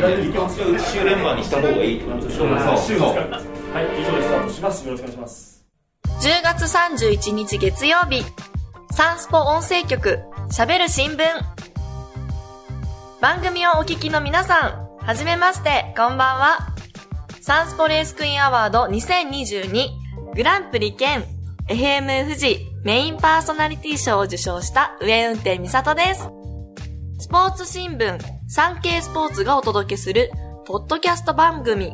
週連番にした方がいいってことでしょ週ですかはい以上でスタートしますよろしくお願いします10月31日月曜日、サンスポ音声局、喋る新聞。番組をお聞きの皆さん、はじめまして、こんばんは。サンスポレースクイーンアワード2022グランプリ兼 FM 富士メインパーソナリティ賞を受賞した上運転美里です。スポーツ新聞、サンケイスポーツがお届けする、ポッドキャスト番組、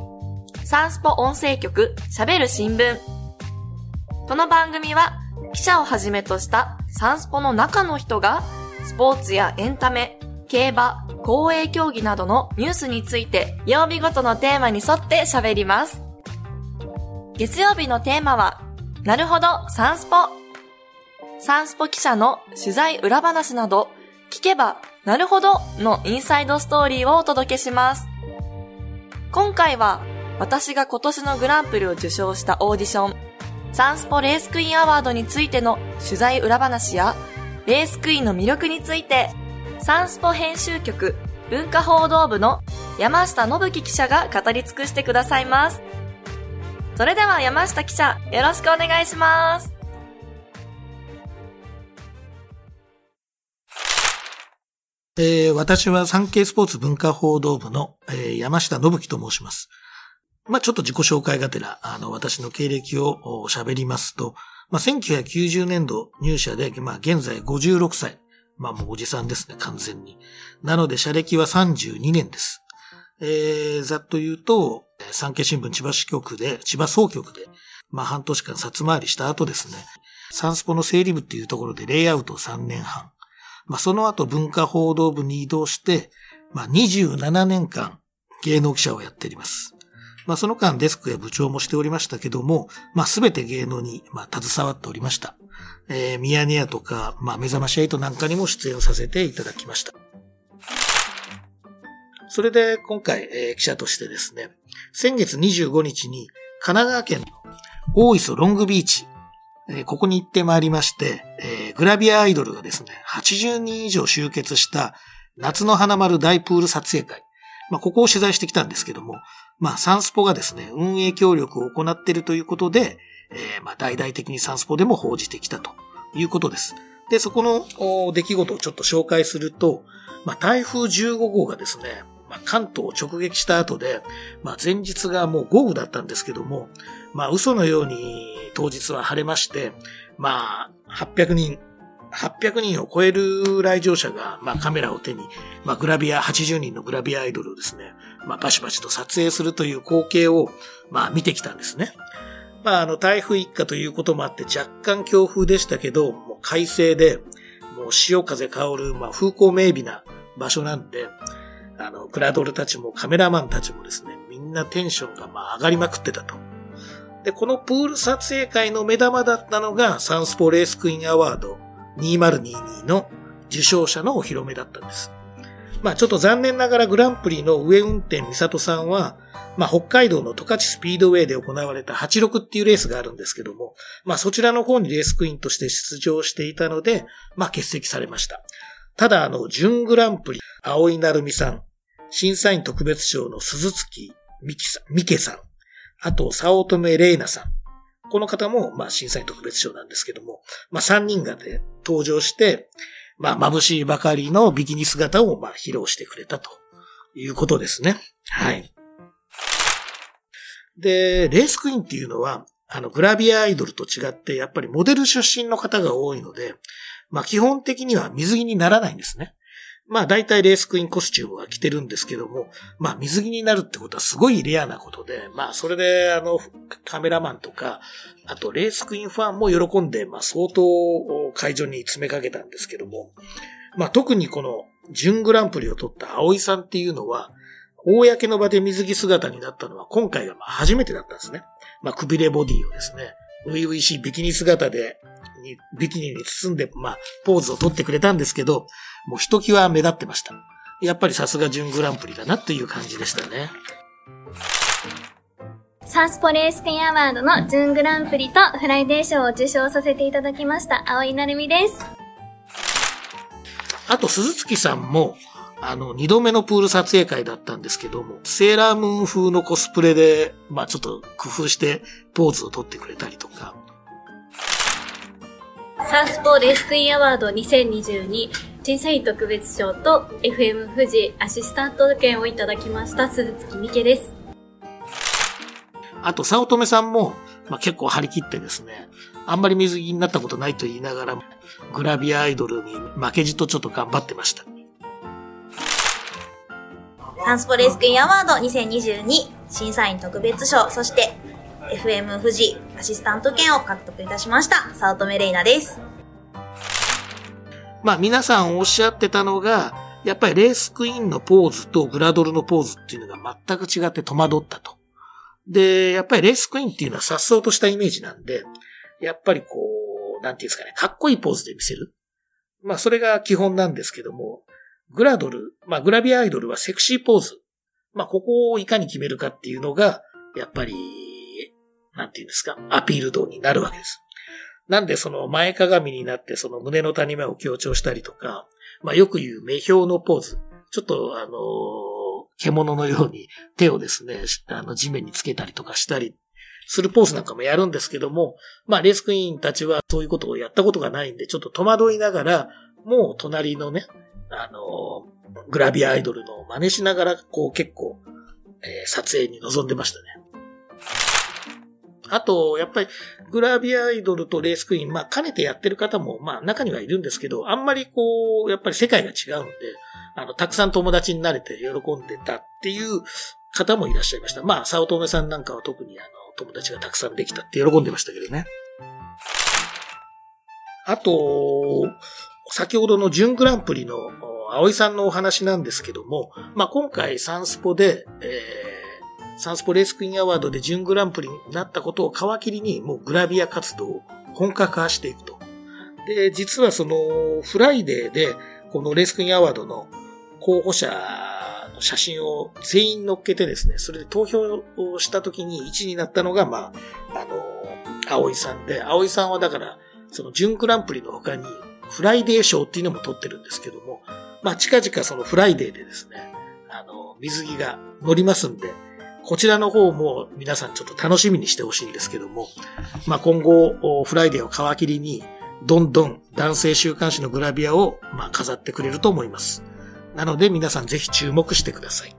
サンスポ音声局、喋る新聞。この番組は記者をはじめとしたサンスポの中の人がスポーツやエンタメ、競馬、公営競技などのニュースについて曜日ごとのテーマに沿って喋ります。月曜日のテーマは、なるほど、サンスポ。サンスポ記者の取材裏話など、聞けば、なるほどのインサイドストーリーをお届けします。今回は、私が今年のグランプリを受賞したオーディション、サンスポレースクイーンアワードについての取材裏話や、レースクイーンの魅力について、サンスポ編集局文化報道部の山下信樹記者が語り尽くしてくださいます。それでは山下記者、よろしくお願いします。えー私は産経スポーツ文化報道部の、えー山下信樹と申します。まあ、ちょっと自己紹介がてら、あの、私の経歴を喋りますと、まあ、1990年度入社で、まあ、現在56歳。まあ、もうおじさんですね、完全に。なので、社歴は32年です。えー、ざっと言うと、産経新聞千葉支局で、千葉総局で、まあ、半年間札回りした後ですね、サンスポの整理部っていうところでレイアウトを3年半。まあ、その後文化報道部に移動して、まあ、27年間芸能記者をやっております。まあ、その間デスクや部長もしておりましたけども、まあ、すべて芸能に、まあ、携わっておりました。えー、ミヤネ屋とか、まあ、目覚まし8なんかにも出演させていただきました。それで今回、えー記者としてですね、先月25日に神奈川県の大磯ロングビーチ、えここに行ってまいりまして、えグラビアアイドルがですね、80人以上集結した夏の花丸大プール撮影会。まあ、ここを取材してきたんですけども、まあ、サンスポがですね、運営協力を行っているということで、えーまあ、大々的にサンスポでも報じてきたということです。で、そこの出来事をちょっと紹介すると、まあ、台風15号がですね、まあ、関東を直撃した後で、まあ、前日がもう豪雨だったんですけども、まあ、嘘のように当日は晴れまして、まあ、800人、800人を超える来場者が、まあ、カメラを手に、まあ、グラビア、80人のグラビアアイドルをですね、まあ、バシバシと撮影するという光景を、まあ、見てきたんですね。まあ、あの、台風一過ということもあって若干強風でしたけど、もう快晴で、もう潮風香る、まあ、風光明媚な場所なんで、あの、クラドルたちもカメラマンたちもですね、みんなテンションがまあ上がりまくってたと。で、このプール撮影会の目玉だったのが、サンスポレースクイーンアワード2022の受賞者のお披露目だったんです。まあちょっと残念ながらグランプリの上運転美里さんは、まあ北海道の十勝スピードウェイで行われた86っていうレースがあるんですけども、まあそちらの方にレースクイーンとして出場していたので、まあ欠席されました。ただあの、準グランプリ、青井成美さん、審査員特別賞の鈴月美希さん、美希さん、あと、早乙女玲奈さん。この方も、まあ、審査員特別賞なんですけども、まあ、3人がで登場して、まあ、眩しいばかりのビキニ姿を、まあ、披露してくれたということですね。はい。で、レースクイーンっていうのは、あの、グラビアアイドルと違って、やっぱりモデル出身の方が多いので、まあ、基本的には水着にならないんですね。まあ大体レースクイーンコスチュームは着てるんですけども、まあ水着になるってことはすごいレアなことで、まあそれであのカメラマンとか、あとレースクイーンファンも喜んで、まあ相当会場に詰めかけたんですけども、まあ特にこの準グランプリを取った葵さんっていうのは、公の場で水着姿になったのは今回が初めてだったんですね。まあくびれボディをですね、初々しいビキニ姿で、にビキニに包んで、まあ、ポーズを取ってくれたんですけど、もうひときわ目立ってました。やっぱりさすが準グランプリだなっていう感じでしたね。サンスポレースクイーンアワードの準グランプリとフライデー賞を受賞させていただきました、青井成美です。あと、鈴月さんも、あの、二度目のプール撮影会だったんですけども、セーラームーン風のコスプレで、まあちょっと工夫してポーズを取ってくれたりとか、サウスポーレースクイーンアワード2022審査員特別賞と FM 富士アシスタント券をいただきました鈴月美希です。あと、早乙女さんも、まあ、結構張り切ってですね、あんまり水着になったことないと言いながら、グラビアアイドルに負けじとちょっと頑張ってました。サンスポレースクイーンアワード2022審査員特別賞、そして FM 富士アシスタント券を獲得いたしました、早乙女レイナです。まあ皆さんおっしゃってたのが、やっぱりレースクイーンのポーズとグラドルのポーズっていうのが全く違って戸惑ったと。で、やっぱりレースクイーンっていうのは颯爽としたイメージなんで、やっぱりこう、なんていうんですかね、かっこいいポーズで見せる。まあそれが基本なんですけども、グラドル、まあグラビアアイドルはセクシーポーズ。まあここをいかに決めるかっていうのが、やっぱり、なんていうんですか、アピール度になるわけです。なんでその前かがみになってその胸の谷間を強調したりとか、まあよく言う目標のポーズ。ちょっとあの、獣のように手をですね、あの地面につけたりとかしたりするポーズなんかもやるんですけども、まあレースクイーンたちはそういうことをやったことがないんで、ちょっと戸惑いながら、もう隣のね、あの、グラビアアイドルの真似しながら、こう結構、えー撮影に臨んでましたね。あと、やっぱり、グラビアアイドルとレースクイーン、まあ、兼ねてやってる方も、まあ、中にはいるんですけど、あんまりこう、やっぱり世界が違うんで、あの、たくさん友達になれて喜んでたっていう方もいらっしゃいました。まあ、早乙女さんなんかは特にあの、友達がたくさんできたって喜んでましたけどね。あと、先ほどの準グランプリの葵さんのお話なんですけども、まあ、今回サンスポで、え、サンスポレースクイーンアワードで準グランプリになったことを皮切りに、もうグラビア活動を本格化していくと。で、実はその、フライデーで、このレースクイーンアワードの候補者の写真を全員載っけてですね、それで投票をした時に1位になったのが、まあ、あの、葵さんで、葵さんはだから、その準グランプリの他に、フライデー賞っていうのも取ってるんですけども、まあ、近々そのフライデーでですね、あの、水着が載りますんで、こちらの方も皆さんちょっと楽しみにしてほしいんですけども、まあ、今後、フライデーを皮切りに、どんどん男性週刊誌のグラビアを、まあ、飾ってくれると思います。なので皆さんぜひ注目してください。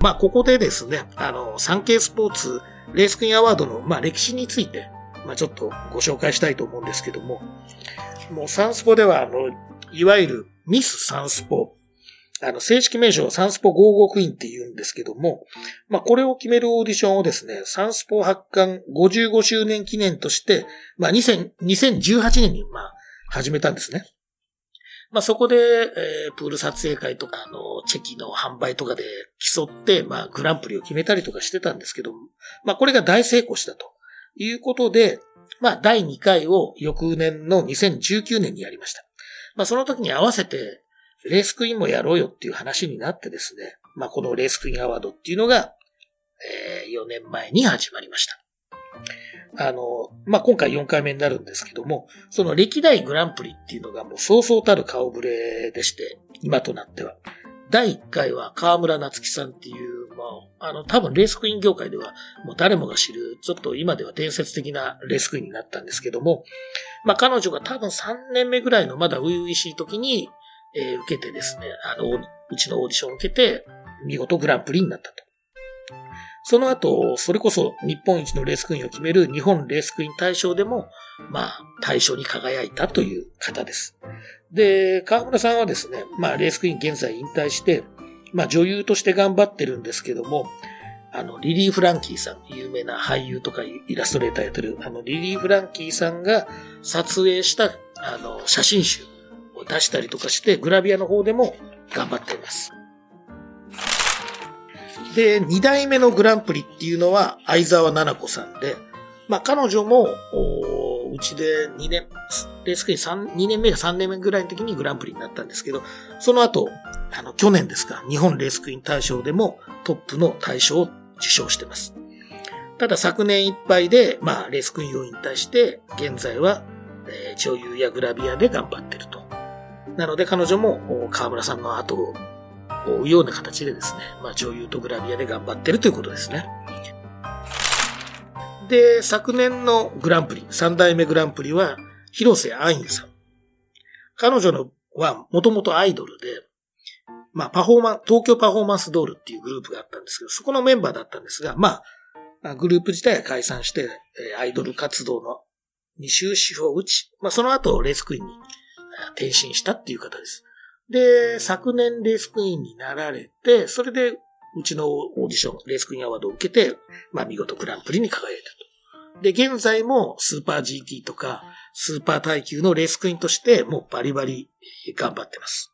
まあ、ここでですね、あの、サンケイスポーツレースクイーンアワードの、まあ、歴史について、まあ、ちょっとご紹介したいと思うんですけども、もうサンスポでは、あの、いわゆるミスサンスポ、あの、正式名称サンスポ55クイーンって言うんですけども、まあ、これを決めるオーディションをですね、サンスポ発刊55周年記念として、まあ、2000 2018年に、まあ、始めたんですね。まあ、そこで、えープール撮影会とか、あの、チェキの販売とかで競って、まあ、グランプリを決めたりとかしてたんですけども、まあ、これが大成功したということで、まあ、第2回を翌年の2019年にやりました。まあ、その時に合わせて、レースクイーンもやろうよっていう話になってですね、まあ、このレースクイーンアワードっていうのが、え4年前に始まりました。あの、まあ、今回4回目になるんですけども、その歴代グランプリっていうのがもうそうそうたる顔ぶれでして、今となっては。第1回は河村夏樹さんっていう、まあ、あの、多分レースクイーン業界ではもう誰もが知る、ちょっと今では伝説的なレースクイーンになったんですけども、まあ、彼女が多分3年目ぐらいのまだ初々しい時に、えー受けてですね、あの、うちのオーディションを受けて、見事グランプリになったと。その後、それこそ日本一のレースクイーンを決める日本レースクイーン大賞でも、まあ、大賞に輝いたという方です。で、川村さんはですね、まあ、レースクイーン現在引退して、まあ、女優として頑張ってるんですけども、あの、リリー・フランキーさん、有名な俳優とかイラストレーターやってる、あの、リリー・フランキーさんが撮影した、あの、写真集出したりとかして、グラビアの方でも頑張っています。で、二代目のグランプリっていうのは相沢奈々子さんで、まあ彼女も、うちで2年、レースクイーン3、2年目か3年目ぐらいの時にグランプリになったんですけど、その後、あの、去年ですか、日本レースクイーン大賞でもトップの大賞を受賞してます。ただ昨年いっぱいで、まあ、レースクイーンを引退して、現在は、えー女優やグラビアで頑張ってるとなので彼女も河村さんの後を追うような形でですね、まあ女優とグラビアで頑張ってるということですね。で、昨年のグランプリ、三代目グランプリは、広瀬アインさん。彼女のはもともとアイドルで、まあパフォーマン、東京パフォーマンスドールっていうグループがあったんですけど、そこのメンバーだったんですが、まあ、グループ自体は解散して、アイドル活動の二周四方打ち、まあその後レースクイーンに転身したっていう方です。で、昨年レースクイーンになられて、それでうちのオーディション、レースクイーンアワードを受けて、まあ見事グランプリに輝いたと。で、現在もスーパー GT とか、スーパー耐久のレースクイーンとして、もうバリバリ頑張ってます。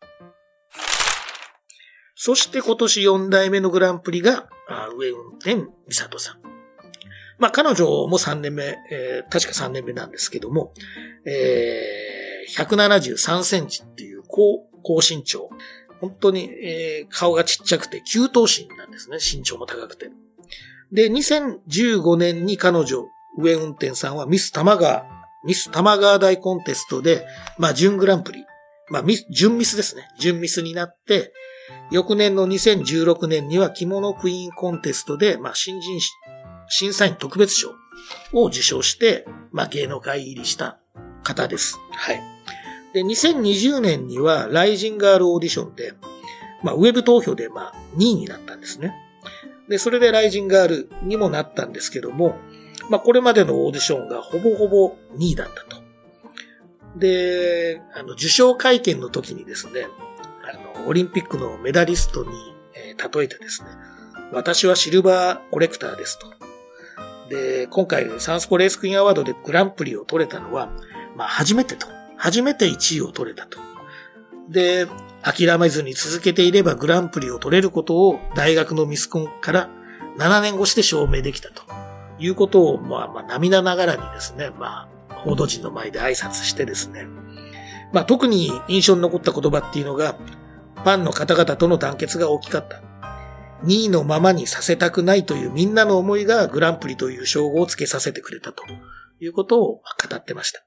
そして今年4代目のグランプリが、上運転美里さん。まあ彼女も3年目、えー、確か3年目なんですけども、えー、173センチっていう高、高身長。本当に、えー、顔がちっちゃくて、急頭身なんですね。身長も高くて。で、2015年に彼女、上運転さんはミス玉川、ミス玉川大コンテストで、まあ、準グランプリ。まあ、ミス、準ミスですね。準ミスになって、翌年の2016年には着物クイーンコンテストで、まあ、新人審査員特別賞を受賞して、まあ、芸能界入りした方です。はい。で、2020年には、ライジンガールオーディションで、まあ、ウェブ投票で、まあ、2位になったんですね。で、それでライジンガールにもなったんですけども、まあ、これまでのオーディションがほぼほぼ2位だったと。で、あの、受賞会見の時にですね、あの、オリンピックのメダリストに、えー、例えてですね、私はシルバーコレクターですと。で、今回サンスポレースクイーンアワードでグランプリを取れたのは、まあ初めてと。初めて1位を取れたと。で、諦めずに続けていればグランプリを取れることを大学のミスコンから7年越しで証明できたということを、まあ、まあ、涙ながらにですね、まあ、報道陣の前で挨拶してですね、まあ、特に印象に残った言葉っていうのが、ファンの方々との団結が大きかった。2位のままにさせたくないというみんなの思いがグランプリという称号をつけさせてくれたということを語ってました。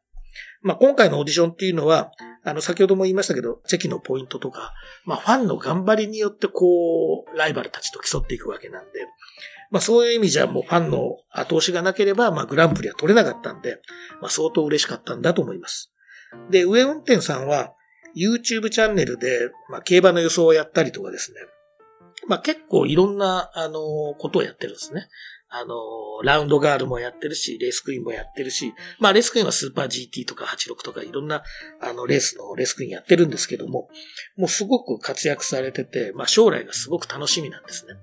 まあ、今回のオーディションっていうのは、あの、先ほども言いましたけど、チェキのポイントとか、まあ、ファンの頑張りによってこう、ライバルたちと競っていくわけなんで、まあ、そういう意味じゃもうファンの後押しがなければ、まあ、グランプリは取れなかったんで、まあ、相当嬉しかったんだと思います。で、上運転さんは、YouTube チャンネルで、まあ、競馬の予想をやったりとかですね、まあ、結構いろんな、あの、ことをやってるんですね。あの、ラウンドガールもやってるし、レースクイーンもやってるし、まあレースクイーンはスーパー GT とか86とかいろんな、あの、レースのレースクイーンやってるんですけども、もうすごく活躍されてて、まあ将来がすごく楽しみなんですね。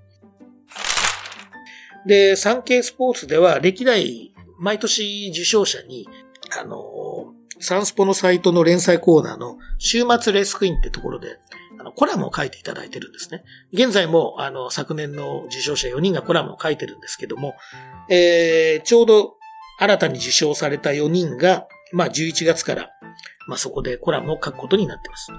で、産経スポーツでは歴代、毎年受賞者に、あの、サンスポのサイトの連載コーナーの週末レースクイーンってところで、あの、コラムを書いていただいてるんですね。現在も、あの、昨年の受賞者4人がコラムを書いてるんですけども、えー、ちょうど新たに受賞された4人が、まあ、11月から、まあ、そこでコラムを書くことになってます。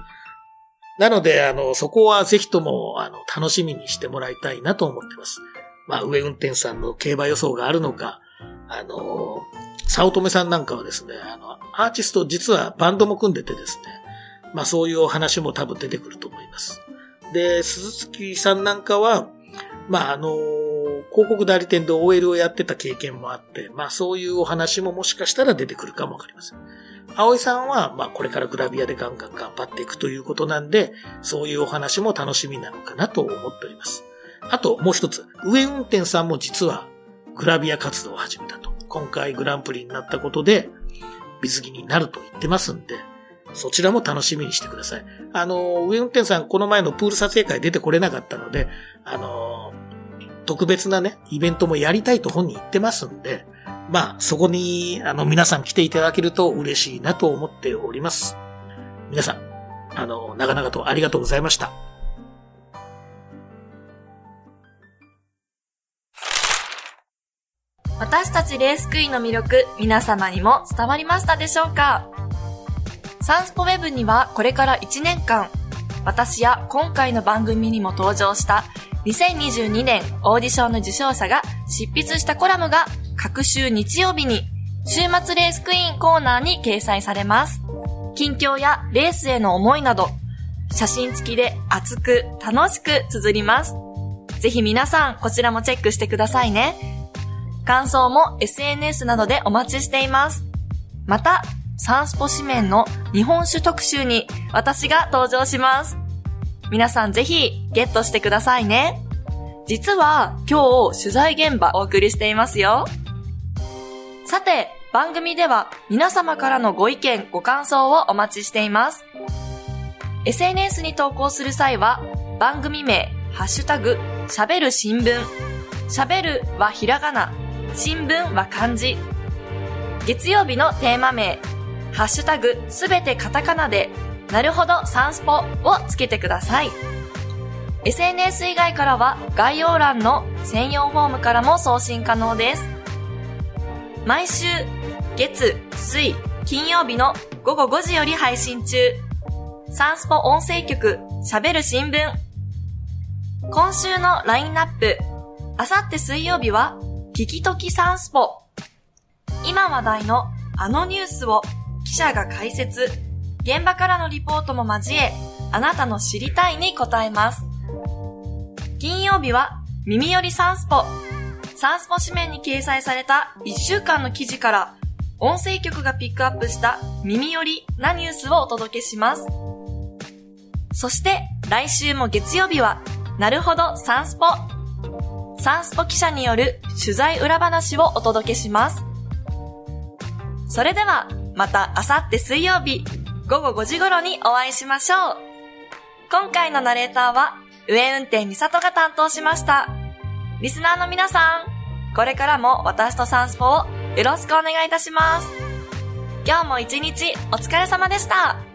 なので、あの、そこはぜひとも、あの、楽しみにしてもらいたいなと思ってます。まあ、上運転さんの競馬予想があるのか、あの、早乙女さんなんかはですね、あの、アーティスト実はバンドも組んでてですね、まあそういうお話も多分出てくると思います。で、鈴木さんなんかは、まああの、広告代理店で OL をやってた経験もあって、まあそういうお話ももしかしたら出てくるかもわかりません。葵さんは、まあこれからグラビアでガンガン頑張っていくということなんで、そういうお話も楽しみなのかなと思っております。あともう一つ、上運転さんも実はグラビア活動を始めたと。今回グランプリになったことで、水着になると言ってますんで、そちらも楽しみにしてください。あの、上運転さん、この前のプール撮影会出てこれなかったので、あの、特別なね、イベントもやりたいと本人言ってますんで、まあ、そこに、あの、皆さん来ていただけると嬉しいなと思っております。皆さん、あの、長々とありがとうございました。私たちレースクイーンの魅力、皆様にも伝わりましたでしょうか？サンスポウェブにはこれから1年間、私や今回の番組にも登場した2022年オーディションの受賞者が執筆したコラムが各週日曜日に週末レースクイーンコーナーに掲載されます。近況やレースへの思いなど、写真付きで熱く楽しく綴ります。ぜひ皆さんこちらもチェックしてくださいね。感想も SNS などでお待ちしています。また、サンスポ紙面の日本酒特集に私が登場します。皆さんぜひゲットしてくださいね。実は今日取材現場お送りしていますよ。さて、番組では皆様からのご意見、ご感想をお待ちしています。SNS に投稿する際は番組名、ハッシュタグ、喋る新聞。喋るはひらがな、新聞は漢字。月曜日のテーマ名、ハッシュタグすべてカタカナで、なるほどサンスポをつけてください。SNS 以外からは概要欄の専用フォームからも送信可能です。毎週、月、水、金曜日の午後5時より配信中。サンスポ音声局、喋る新聞。今週のラインナップ。あさって水曜日は、聞きときサンスポ。今話題のあのニュースを記者が解説、現場からのリポートも交え、あなたの知りたいに答えます。金曜日は耳よりサンスポ。サンスポ紙面に掲載された1週間の記事から、音声局がピックアップした耳よりなニュースをお届けします。そして来週も月曜日は、なるほどサンスポ。サンスポ記者による取材裏話をお届けします。それでは、またあさって水曜日、午後5時頃にお会いしましょう。今回のナレーターは、上運転美里が担当しました。リスナーの皆さん、これからも私とサンスポをよろしくお願いいたします。今日も一日お疲れ様でした。